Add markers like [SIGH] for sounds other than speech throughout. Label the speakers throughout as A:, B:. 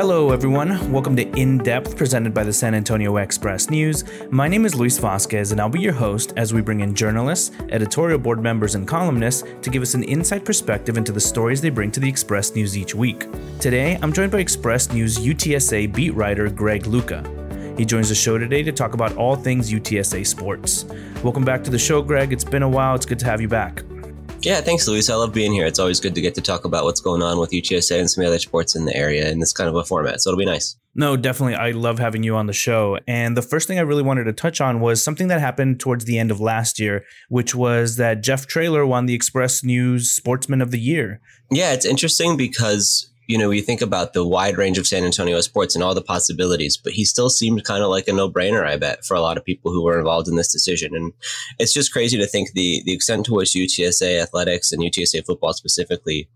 A: Hello, everyone. Welcome to In Depth, presented by the San Antonio Express News. My name is Luis Vasquez, and I'll be your host as we bring in journalists, editorial board members, and columnists to give us an inside perspective into the stories they bring to the Express News each week. Today, I'm joined by Express News UTSA beat writer Greg Luca. He joins the show today to talk about all things UTSA sports. Welcome back to the show, Greg. It's been a while. It's good to have you back.
B: Yeah, thanks, Luis. I love being here. It's always good to get to talk about what's going on with UTSA and some other sports in the area in this kind of a format. So it'll be nice.
A: No, definitely. I love having you on the show. And the first thing I really wanted to touch on was something that happened towards the end of last year, which was that Jeff Traylor won the Express News Sportsman of the Year.
B: Yeah, it's interesting because you know, you think about the wide range of San Antonio sports and all the possibilities, but he still seemed kind of like a no brainer, I bet, for a lot of people who were involved in this decision. And it's just crazy to think the, the extent to which UTSA athletics and UTSA football specifically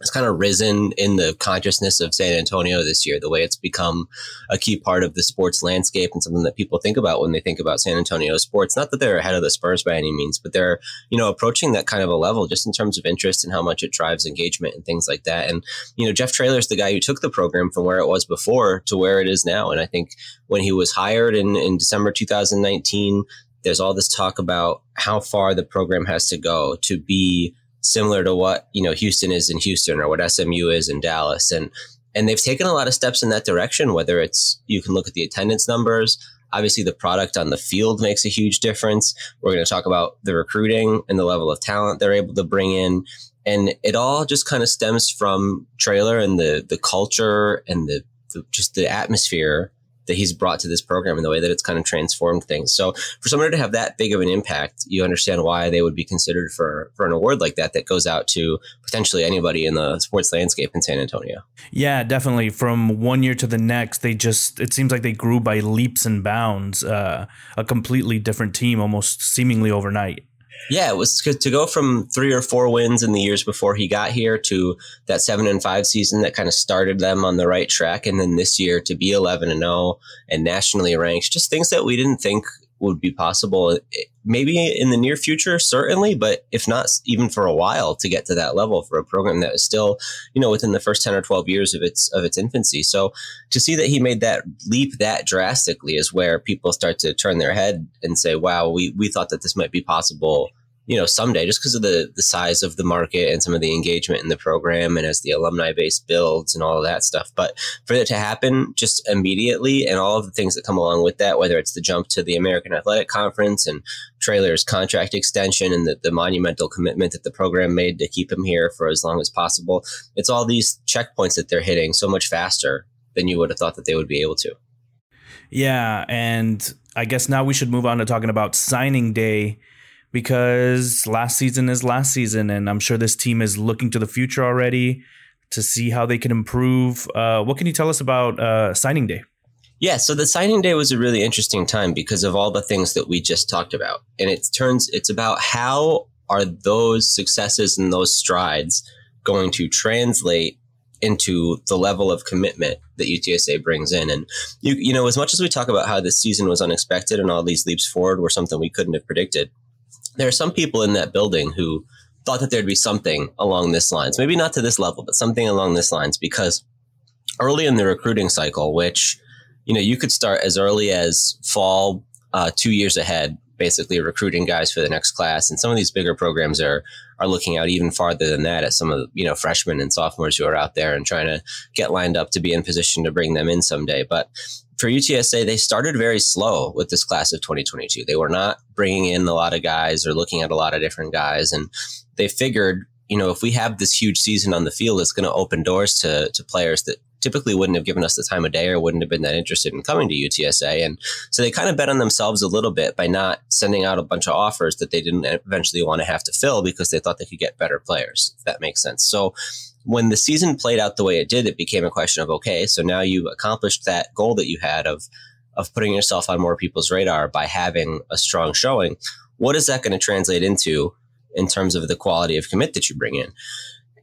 B: it's kind of risen in the consciousness of San Antonio this year, the way it's become a key part of the sports landscape and something that people think about when they think about San Antonio sports. Not that they're ahead of the Spurs by any means, but they're, you know, approaching that kind of a level just in terms of interest and how much it drives engagement and things like that. And, you know, Jeff Traylor is the guy who took the program from where it was before to where it is now. And I think when he was hired in, in December 2019, there's all this talk about how far the program has to go to be similar to what you know Houston is in Houston or what SMU is in Dallas, and and they've taken a lot of steps in that direction. Whether it's you can look at the attendance numbers, obviously the product on the field makes a huge difference. We're going to talk about the recruiting and the level of talent they're able to bring in, and it all just kind of stems from Traylor and the the culture and the, the just the atmosphere that he's brought to this program and the way that it's kind of transformed things. So for someone to have that big of an impact, you understand why they would be considered for for an award like that that goes out to potentially anybody in the sports landscape in San Antonio.
A: Yeah, definitely. From one year to the next, they just it seems like they grew by leaps and bounds. Uh, a completely different team, almost seemingly overnight.
B: Yeah, it was to go from three or four wins in the years before he got here to that seven and five season that kind of started them on the right track, and then this year to be eleven and zero oh and nationally ranked. Just things that we didn't think would be possible. Eh, maybe in the near future, certainly, but if not even for a while to get to that level for a program that is still, you know, within the first 10 or 12 years of its, of its infancy. So to see that he made that leap that drastically is where people start to turn their head and say, wow, we, we thought that this might be possible you know, someday just because of the the size of the market and some of the engagement in the program and as the alumni base builds and all of that stuff. But for it to happen just immediately and all of the things that come along with that, whether it's the jump to the American Athletic Conference and Traylor's contract extension and the, the monumental commitment that the program made to keep him here for as long as possible, it's all these checkpoints that they're hitting so much faster than you would have thought that they would be able to.
A: Yeah, and I guess now we should move on to talking about signing day because last season is last season, and I'm sure this team is looking to the future already to see how they can improve. Uh, what can you tell us about uh, signing day?
B: Yeah, so the signing day was a really interesting time because of all the things that we just talked about, and it turns it's about how are those successes and those strides going to translate into the level of commitment that UTSA brings in. And you, you know, as much as we talk about how this season was unexpected and all these leaps forward were something we couldn't have predicted, there are some people in that building who thought that there'd be something along this lines, maybe not to this level, but something along this lines, because early in the recruiting cycle, which you know you could start as early as fall, uh, two years ahead, basically recruiting guys for the next class, and some of these bigger programs are are looking out even farther than that at some of you know freshmen and sophomores who are out there and trying to get lined up to be in position to bring them in someday. But for UTSA, they started very slow with this class of 2022. They were not bringing in a lot of guys or looking at a lot of different guys. And they figured, you know, if we have this huge season on the field, it's going to open doors to, to players that typically wouldn't have given us the time of day or wouldn't have been that interested in coming to UTSA. And so they kind of bet on themselves a little bit by not sending out a bunch of offers that they didn't eventually want to have to fill because they thought they could get better players, if that makes sense. So when the season played out the way it did, it became a question of okay, so now you've accomplished that goal that you had of of putting yourself on more people's radar by having a strong showing. What is that going to translate into in terms of the quality of commit that you bring in?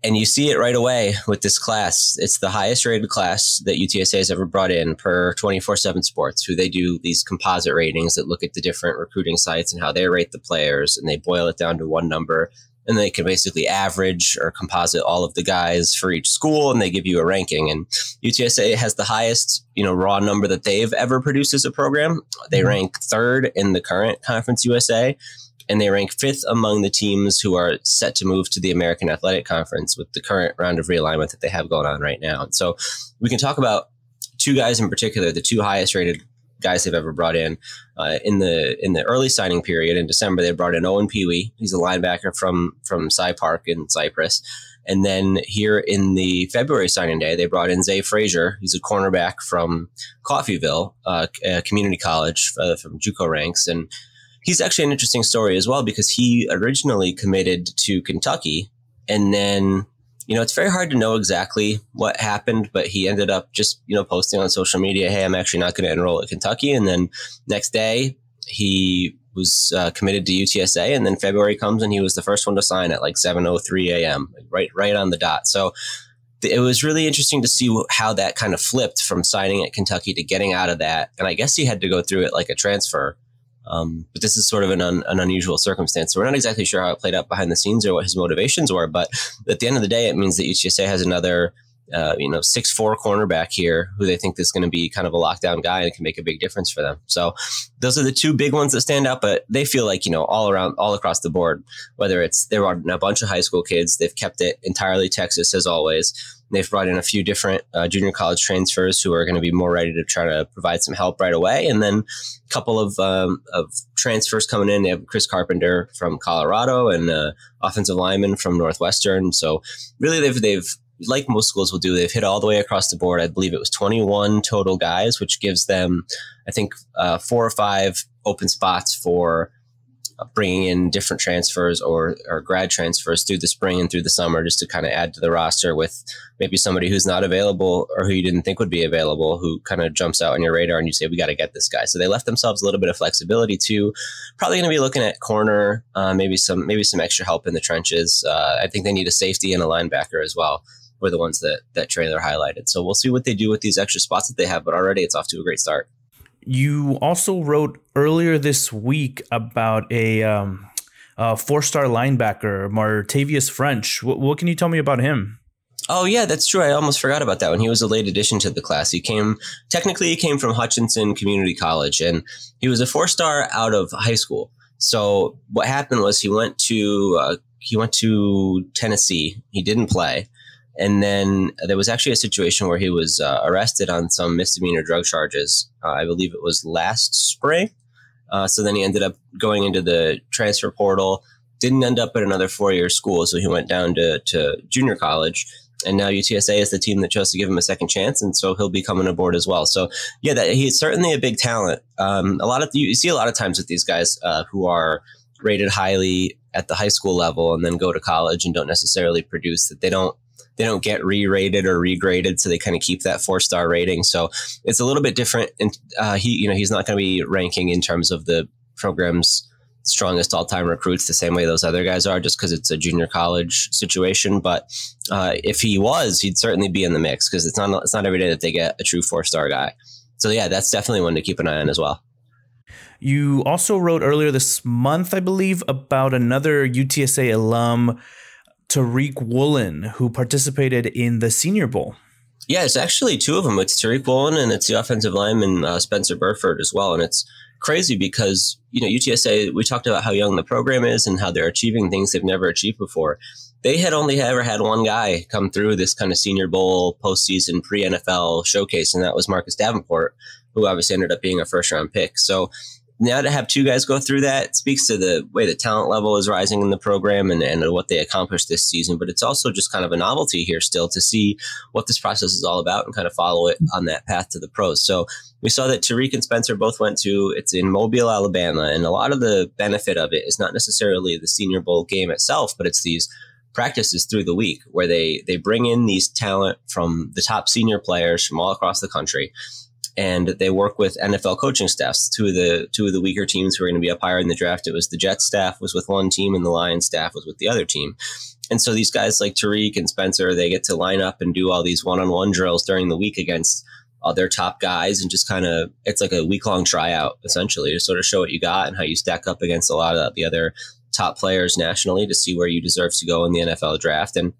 B: And you see it right away with this class. It's the highest rated class that UTSA has ever brought in per 24 7 Sports, who they do these composite ratings that look at the different recruiting sites and how they rate the players, and they boil it down to one number and they can basically average or composite all of the guys for each school and they give you a ranking and UTSA has the highest you know raw number that they've ever produced as a program they mm-hmm. rank third in the current conference USA and they rank fifth among the teams who are set to move to the American Athletic Conference with the current round of realignment that they have going on right now. And so we can talk about two guys in particular, the two highest rated guys they've ever brought in. Uh, in the in the early signing period in December, they brought in Owen Pee He's a linebacker from from Cy Park in Cypress. And then here in the February signing day, they brought in Zay Frazier. He's a cornerback from Coffeyville uh, Community College uh, from JUCO ranks, and he's actually an interesting story as well because he originally committed to Kentucky, and then you know, it's very hard to know exactly what happened, but he ended up just, you know, posting on social media, Hey, I'm actually not going to enroll at Kentucky. And then next day he was uh, committed to UTSA. And then February comes and he was the first one to sign at like 7.03 a.m., right, right on the dot. So it was really interesting to see how that kind of flipped from signing at Kentucky to getting out of that. And I guess he had to go through it like a transfer. Um, but this is sort of an, un, an unusual circumstance. So we're not exactly sure how it played out behind the scenes or what his motivations were. But at the end of the day, it means that UTSA has another, uh, you know, six four cornerback here who they think is going to be kind of a lockdown guy and can make a big difference for them. So those are the two big ones that stand out. But they feel like you know all around, all across the board, whether it's there are a bunch of high school kids, they've kept it entirely Texas as always. They've brought in a few different uh, junior college transfers who are going to be more ready to try to provide some help right away. And then a couple of, um, of transfers coming in. They have Chris Carpenter from Colorado and uh, offensive lineman from Northwestern. So really, they've they've like most schools will do, they've hit all the way across the board. I believe it was 21 total guys, which gives them, I think, uh, four or five open spots for bringing in different transfers or, or grad transfers through the spring and through the summer just to kind of add to the roster with maybe somebody who's not available or who you didn't think would be available who kind of jumps out on your radar and you say we got to get this guy. So they left themselves a little bit of flexibility too. Probably going to be looking at corner uh, maybe some maybe some extra help in the trenches. Uh, i think they need a safety and a linebacker as well were the ones that that Traylor highlighted. So we'll see what they do with these extra spots that they have but already it's off to a great start
A: you also wrote earlier this week about a, um, a four-star linebacker, Martavius French. What, what can you tell me about him?
B: Oh yeah, that's true. I almost forgot about that one. He was a late addition to the class. He came technically he came from Hutchinson Community College, and he was a four star out of high school. So what happened was he went to uh, he went to Tennessee. He didn't play, and then there was actually a situation where he was uh, arrested on some misdemeanor drug charges. Uh, I believe it was last spring. Uh, so then he ended up going into the transfer portal, didn't end up at another four year school. So he went down to, to junior college. And now UTSA is the team that chose to give him a second chance. And so he'll be coming aboard as well. So, yeah, that, he's certainly a big talent. Um, a lot of you, you, see a lot of times with these guys uh, who are rated highly at the high school level and then go to college and don't necessarily produce that they don't they don't get re-rated or regraded, so they kind of keep that four star rating. So it's a little bit different. And uh, he, you know, he's not going to be ranking in terms of the program's strongest all time recruits the same way those other guys are, just because it's a junior college situation. But uh, if he was, he'd certainly be in the mix because it's not it's not every day that they get a true four star guy. So yeah, that's definitely one to keep an eye on as well.
A: You also wrote earlier this month, I believe, about another UTSA alum Tariq Woolen, who participated in the Senior Bowl.
B: Yeah, it's actually two of them. It's Tariq Woolen and it's the offensive lineman uh, Spencer Burford as well. And it's crazy because you know UTSA. We talked about how young the program is and how they're achieving things they've never achieved before. They had only ever had one guy come through this kind of Senior Bowl postseason pre NFL showcase, and that was Marcus Davenport, who obviously ended up being a first round pick. So now to have two guys go through that speaks to the way the talent level is rising in the program and, and what they accomplished this season. But it's also just kind of a novelty here still to see what this process is all about and kind of follow it on that path to the pros. So we saw that Tariq and Spencer both went to it's in Mobile, Alabama, and a lot of the benefit of it is not necessarily the Senior Bowl game itself, but it's these practices through the week where they they bring in these talent from the top senior players from all across the country and they work with NFL coaching staffs. Two of the two of the weaker teams who are going to be up higher in the draft. It was the Jets staff was with one team, and the Lions staff was with the other team. And so these guys like Tariq and Spencer, they get to line up and do all these one-on-one drills during the week against all their top guys, and just kind of it's like a week-long tryout essentially to sort of show what you got and how you stack up against a lot of the other top players nationally to see where you deserve to go in the NFL draft. And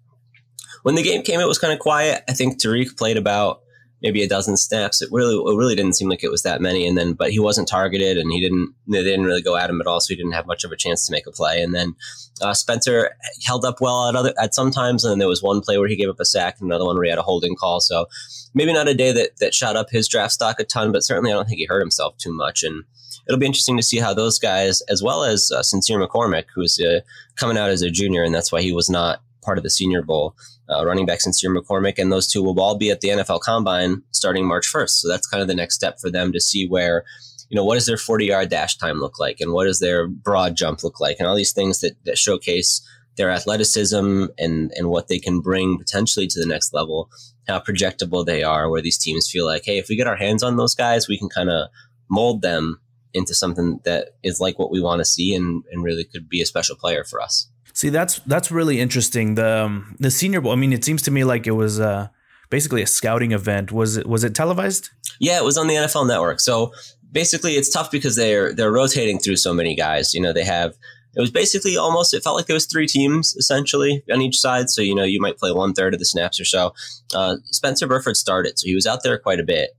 B: when the game came, it was kind of quiet. I think Tariq played about maybe a dozen snaps. It really, it really didn't seem like it was that many. And then, but he wasn't targeted, and he didn't. They didn't really go at him at all, so he didn't have much of a chance to make a play. And then uh, Spencer held up well at other at some times, and then there was one play where he gave up a sack, and another one where he had a holding call. So maybe not a day that that shot up his draft stock a ton, but certainly I don't think he hurt himself too much. And it'll be interesting to see how those guys, as well as uh, Sincere McCormick, who's uh, coming out as a junior, and that's why he was not part of the Senior Bowl. Uh, running back Sincere McCormick, and those two will all be at the NFL Combine starting March 1st. So that's kind of the next step for them to see where, you know, what does their 40 yard dash time look like, and what does their broad jump look like, and all these things that, that showcase their athleticism and and what they can bring potentially to the next level, how projectable they are, where these teams feel like, hey, if we get our hands on those guys, we can kind of mold them into something that is like what we want to see and, and really could be a special player for us.
A: See, that's that's really interesting. The um, the Senior Bowl. I mean, it seems to me like it was uh, basically a scouting event. Was it was it televised?
B: Yeah, it was on the NFL Network. So basically, it's tough because they're they're rotating through so many guys. You know, they have it was basically almost it felt like there was three teams essentially on each side. So you know, you might play one third of the snaps or so. Uh, Spencer Burford started, so he was out there quite a bit.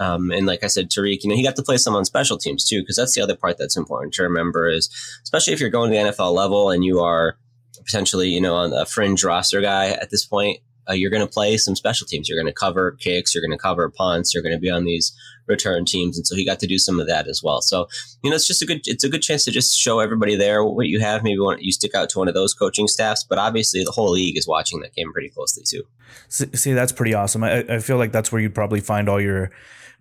B: Um, and like I said, Tariq, you know, he got to play some on special teams too, because that's the other part that's important to remember is, especially if you're going to the NFL level and you are potentially, you know, on a fringe roster guy at this point, uh, you're going to play some special teams. You're going to cover kicks. You're going to cover punts. You're going to be on these return teams, and so he got to do some of that as well. So you know, it's just a good it's a good chance to just show everybody there what you have. Maybe want you stick out to one of those coaching staffs, but obviously the whole league is watching that game pretty closely too.
A: See, that's pretty awesome. I, I feel like that's where you'd probably find all your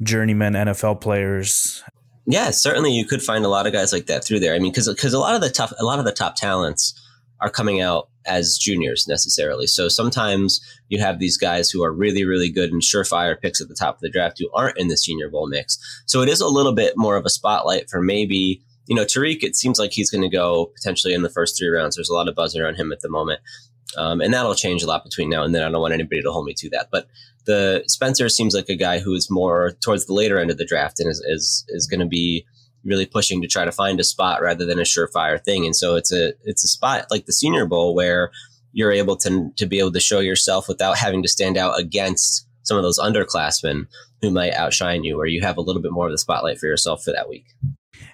A: journeyman NFL players.
B: Yeah, certainly you could find a lot of guys like that through there. I mean, because because a lot of the tough a lot of the top talents are coming out as juniors necessarily. So sometimes you have these guys who are really, really good and surefire picks at the top of the draft who aren't in the Senior Bowl mix. So it is a little bit more of a spotlight for maybe, you know, Tariq, it seems like he's going to go potentially in the first three rounds. There's a lot of buzz around him at the moment. Um, and that'll change a lot between now and then. I don't want anybody to hold me to that. But the Spencer seems like a guy who is more towards the later end of the draft and is, is, is going to be really pushing to try to find a spot rather than a surefire thing. And so it's a it's a spot like the Senior Bowl where you're able to to be able to show yourself without having to stand out against some of those underclassmen who might outshine you, or you have a little bit more of the spotlight for yourself for that week.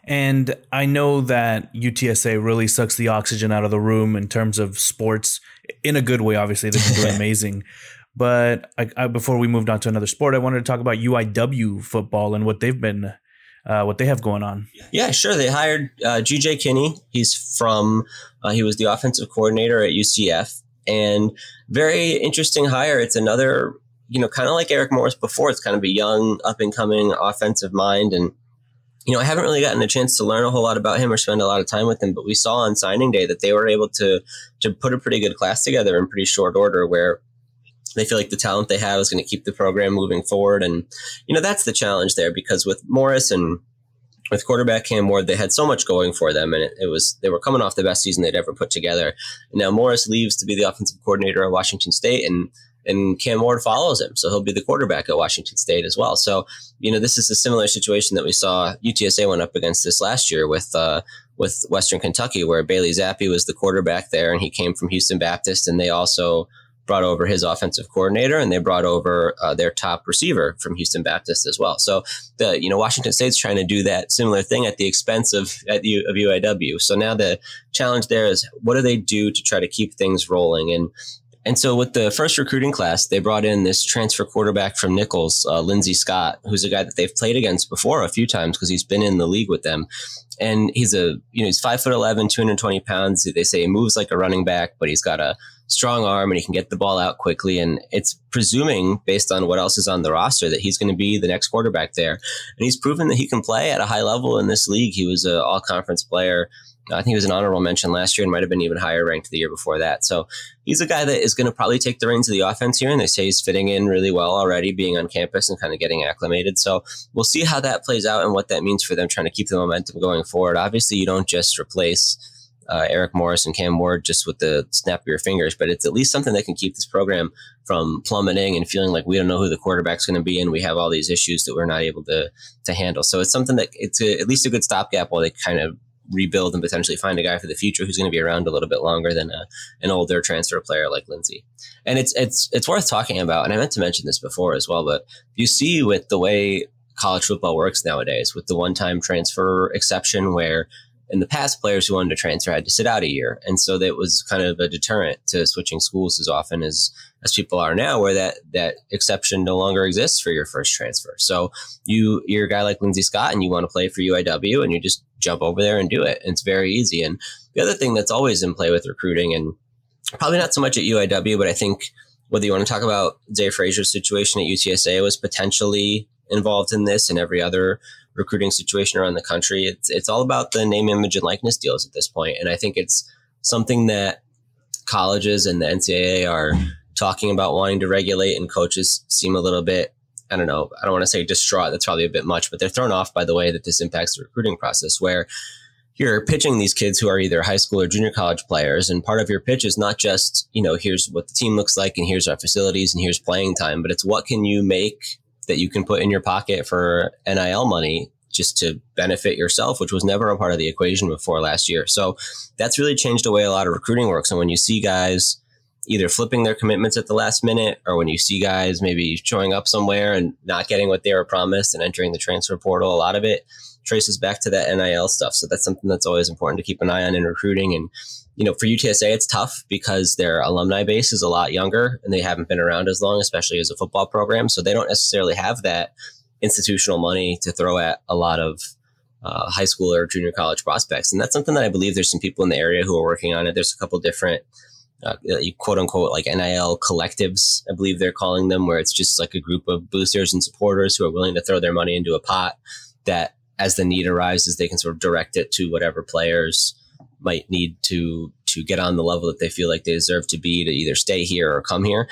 A: And I know that UTSA really sucks the oxygen out of the room in terms of sports in a good way. Obviously, they've been doing [LAUGHS] amazing. But I, I, before we moved on to another sport, I wanted to talk about UIW football and what they've been uh, what they have going on.
B: Yeah, sure. They hired uh, GJ Kinney. He's from, uh, he was the offensive coordinator at UCF. And very interesting hire. It's another, you know, kind of like Eric Morris before. It's kind of a young, up and coming offensive mind. And, you know, I haven't really gotten a chance to learn a whole lot about him or spend a lot of time with him, but we saw on signing day that they were able to to put a pretty good class together in pretty short order where they feel like the talent they have is going to keep the program moving forward. And, you know, that's the challenge there because with Morris and with quarterback Cam Ward, they had so much going for them, and it, it, was they were coming off the best season they'd ever put together. Now Morris leaves to be the offensive coordinator at Washington State, and and Cam Ward follows him, so he'll be the quarterback at Washington State as well. So you know this is a similar situation that we saw UTSA went up against this last year with uh, with Western Kentucky, where Bailey Zappe was the quarterback there, and he came from Houston Baptist, and they also brought over his offensive coordinator and they brought over uh, their top receiver from Houston Baptist as well. So the you know Washington State's trying to do that similar thing at the expense of at U, of UIW. So now the challenge there is what do they do to try to keep things rolling and and so with the first recruiting class, they brought in this transfer quarterback from Nicholls, uh, Lindsey Scott, who's a guy that they've played against before a few times because he's been in the league with them. And he's a, you know, he's five foot 11, 220 pounds. They say he moves like a running back, but he's got a strong arm and he can get the ball out quickly. And it's presuming, based on what else is on the roster, that he's going to be the next quarterback there. And he's proven that he can play at a high level in this league. He was an all conference player. I think he was an honorable mention last year and might have been even higher ranked the year before that. So he's a guy that is going to probably take the reins of the offense here. And they say he's fitting in really well already, being on campus and kind of getting acclimated. So we'll see how that plays out and what that means for them trying to keep the momentum going forward. Obviously, you don't just replace uh, Eric Morris and Cam Ward just with the snap of your fingers, but it's at least something that can keep this program from plummeting and feeling like we don't know who the quarterback's going to be and we have all these issues that we're not able to to handle. So it's something that it's a, at least a good stopgap while they kind of rebuild and potentially find a guy for the future who's going to be around a little bit longer than a, an older transfer player like Lindsey. And it's it's it's worth talking about. And I meant to mention this before as well, but you see with the way college football works nowadays, with the one-time transfer exception, where in the past players who wanted to transfer had to sit out a year, and so that was kind of a deterrent to switching schools as often as as people are now, where that that exception no longer exists for your first transfer. So you you're a guy like Lindsey Scott, and you want to play for UIW, and you just jump over there and do it. It's very easy. And the other thing that's always in play with recruiting, and probably not so much at UIW, but I think whether you want to talk about Zay Frazier's situation at UTSA was potentially involved in this and every other recruiting situation around the country. It's it's all about the name, image, and likeness deals at this point. And I think it's something that colleges and the NCAA are talking about wanting to regulate, and coaches seem a little bit, I don't know, I don't want to say distraught. That's probably a bit much, but they're thrown off by the way that this impacts the recruiting process, where you're pitching these kids who are either high school or junior college players. And part of your pitch is not just, you know, here's what the team looks like and here's our facilities and here's playing time, but it's what can you make that you can put in your pocket for NIL money just to benefit yourself, which was never a part of the equation before last year. So that's really changed the way a lot of recruiting works. And when you see guys either flipping their commitments at the last minute or when you see guys maybe showing up somewhere and not getting what they were promised and entering the transfer portal, a lot of it traces back to that NIL stuff. So that's something that's always important to keep an eye on in recruiting. And, you know, for UTSA, it's tough because their alumni base is a lot younger and they haven't been around as long, especially as a football program. So they don't necessarily have that institutional money to throw at a lot of uh, high school or junior college prospects. And that's something that I believe there's some people in the area who are working on it. There's a couple different uh, quote unquote like NIL collectives, I believe they're calling them, where it's just like a group of boosters and supporters who are willing to throw their money into a pot that as the need arises, they can sort of direct it to whatever players might need to to get on the level that they feel like they deserve to be to either stay here or come here.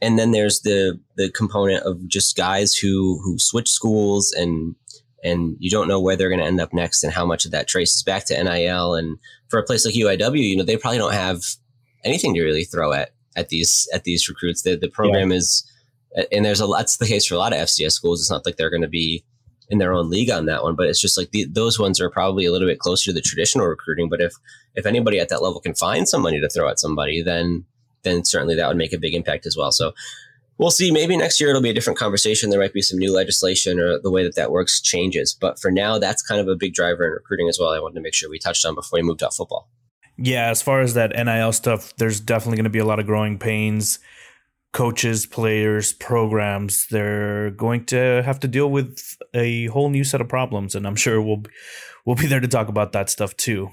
B: And then there's the the component of just guys who who switch schools and and you don't know where they're going to end up next and how much of that traces back to NIL. And for a place like UIW, you know, they probably don't have anything to really throw at at these at these recruits. The the program yeah. is, and there's a that's the case for a lot of FCS schools. It's not like they're going to be in their own league on that one, but it's just like the, those ones are probably a little bit closer to the traditional recruiting. But if if anybody at that level can find some money to throw at somebody, then then certainly that would make a big impact as well. So we'll see. Maybe next year it'll be a different conversation. There might be some new legislation or the way that that works changes. But for now, that's kind of a big driver in recruiting as well. I wanted to make sure we touched on before we moved off football.
A: Yeah, as far as that NIL stuff, there's definitely going to be a lot of growing pains. Coaches, players, programs, they're going to have to deal with a whole new set of problems, and I'm sure we'll we'll be there to talk about that stuff too.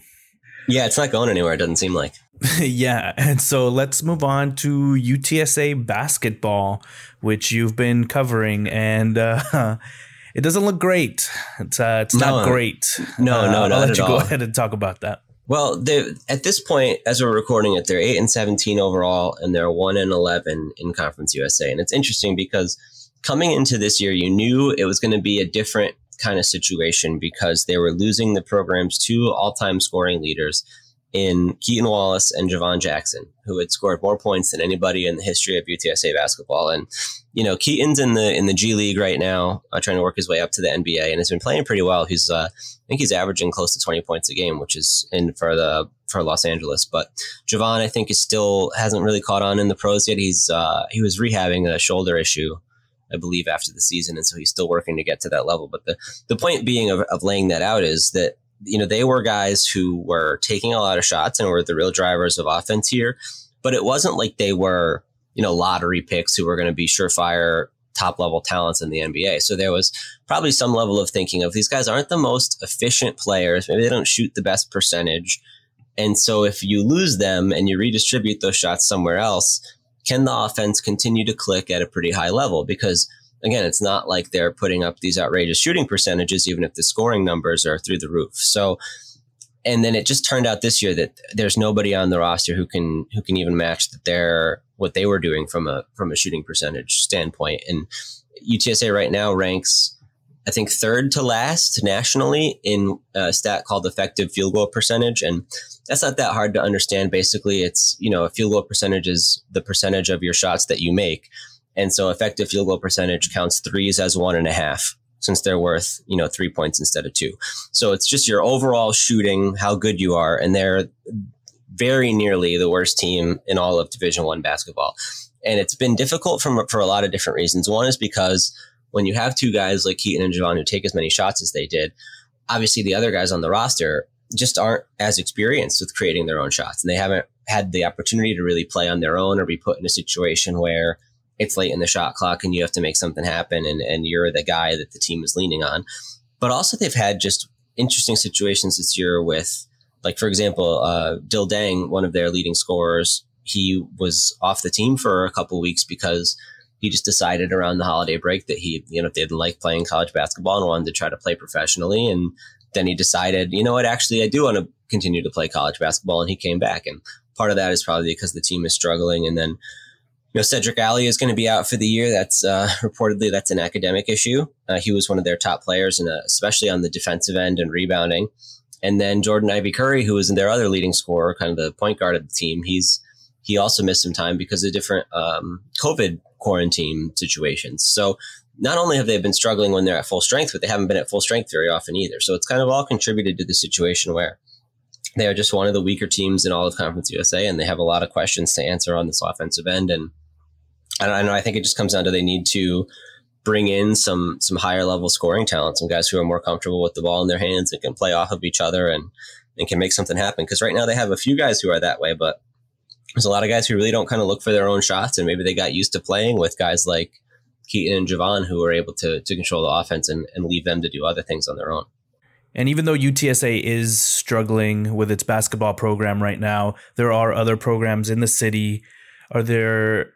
B: Yeah, it's not going anywhere. It doesn't seem like. [LAUGHS]
A: yeah, and so let's move on to UTSA basketball, which you've been covering, and uh, [LAUGHS] it doesn't look great. It's uh, it's no, not great.
B: No, no, uh,
A: I'll let you
B: all.
A: go ahead and talk about that.
B: Well, at this point, as we're recording it, they're eight and seventeen overall, and they're one and eleven in Conference USA. And it's interesting because coming into this year, you knew it was going to be a different kind of situation because they were losing the program's two all-time scoring leaders in Keaton Wallace and Jhivvan Jackson, who had scored more points than anybody in the history of UTSA basketball. And you know, Keaton's in the in the G League right now, uh, trying to work his way up to the NBA, and has been playing pretty well. He's, uh, I think, he's averaging close to twenty points a game, which is in for the for Los Angeles. But Javon, I think, is still hasn't really caught on in the pros yet. He's uh, he was rehabbing a shoulder issue. I believe after the season, and so he's still working to get to that level. But the the point being of, of laying that out is that you know, they were guys who were taking a lot of shots and were the real drivers of offense here. But it wasn't like they were, you know, lottery picks who were going to be surefire top level talents in the NBA. So there was probably some level of thinking of these guys aren't the most efficient players. Maybe they don't shoot the best percentage. And so if you lose them and you redistribute those shots somewhere else, can the offense continue to click at a pretty high level? Because again, it's not like they're putting up these outrageous shooting percentages, even if the scoring numbers are through the roof. So, and then it just turned out this year that there's nobody on the roster who can who can even match that they're what they were doing from a from a shooting percentage standpoint. And UTSA right now ranks, I think, third to last nationally in a stat called effective field goal percentage, and that's not that hard to understand. Basically, it's you know a field goal percentage is the percentage of your shots that you make. And so effective field goal percentage counts threes as one and a half. since they're worth, you know, three points instead of two. So it's just your overall shooting, how good you are. And they're very nearly the worst team in all of Division One basketball. And it's been difficult from, for a lot of different reasons. One is because when you have two guys like Keaton and Jhivvan who take as many shots as they did, obviously the other guys on the roster just aren't as experienced with creating their own shots. And they haven't had the opportunity to really play on their own or be put in a situation where it's late in the shot clock and you have to make something happen and, and you're the guy that the team is leaning on. But also they've had just interesting situations this year with like for example, uh, Dhieu Deing, one of their leading scorers, he was off the team for a couple weeks because he just decided around the holiday break that he, you know, didn't like playing college basketball and wanted to try to play professionally. And then he decided, you know what, actually, I do want to continue to play college basketball. And he came back. And part of that is probably because the team is struggling. And then, you know, Cedric Alley is going to be out for the year. That's uh, reportedly that's an academic issue. Uh, he was one of their top players, and uh, especially on the defensive end and rebounding. And then Jordan Ivy Curry, who was their other leading scorer, kind of the point guard of the team, he's he also missed some time because of different um, COVID quarantine situations. So not only have they been struggling when they're at full strength, but they haven't been at full strength very often either. So it's kind of all contributed to the situation where they are just one of the weaker teams in all of Conference USA, and they have a lot of questions to answer on this offensive end. And I know I think it just comes down to they need to bring in some some higher level scoring talent, some guys who are more comfortable with the ball in their hands and can play off of each other and and can make something happen. Because right now they have a few guys who are that way, but there's a lot of guys who really don't kind of look for their own shots, and maybe they got used to playing with guys like Keaton and Jhivvan who are able to to control the offense and, and leave them to do other things on their own.
A: And even though UTSA is struggling with its basketball program right now, there are other programs in the city. Are there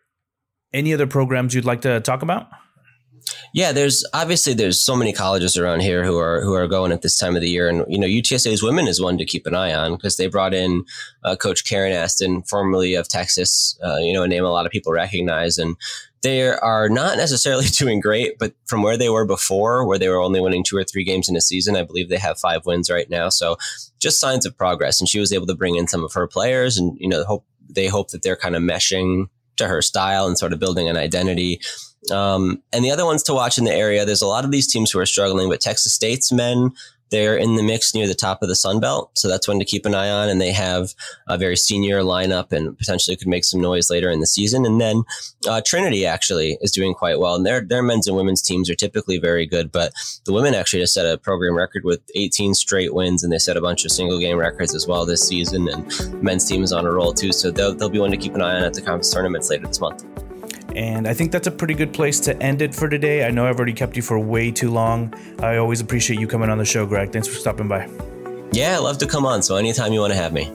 A: any other programs you'd like to talk about?
B: Yeah, there's obviously there's so many colleges around here who are who are going at this time of the year, and you know UTSA's women is one to keep an eye on because they brought in uh, Coach Karen Aston, formerly of Texas, uh, you know a name a lot of people recognize, and they are not necessarily [LAUGHS] doing great, but from where they were before, where they were only winning two or three games in a season, I believe they have five wins right now. So just signs of progress, and she was able to bring in some of her players, and you know hope they hope that they're kind of meshing to her style and sort of building an identity. Um, and the other ones to watch in the area, there's a lot of these teams who are struggling, but Texas State's men, they're in the mix near the top of the Sun Belt. So that's one to keep an eye on. And they have a very senior lineup and potentially could make some noise later in the season. And then uh, Trinity actually is doing quite well. And their, their men's and women's teams are typically very good. But the women actually just set a program record with 18 straight wins. And they set a bunch of single game records as well this season. And men's team is on a roll too. So they'll, they'll be one to keep an eye on at the conference tournaments later this month.
A: And I think that's a pretty good place to end it for today. I know I've already kept you for way too long. I always appreciate you coming on the show, Greg. Thanks for stopping by.
B: Yeah, I love to come on. So anytime you want to have me.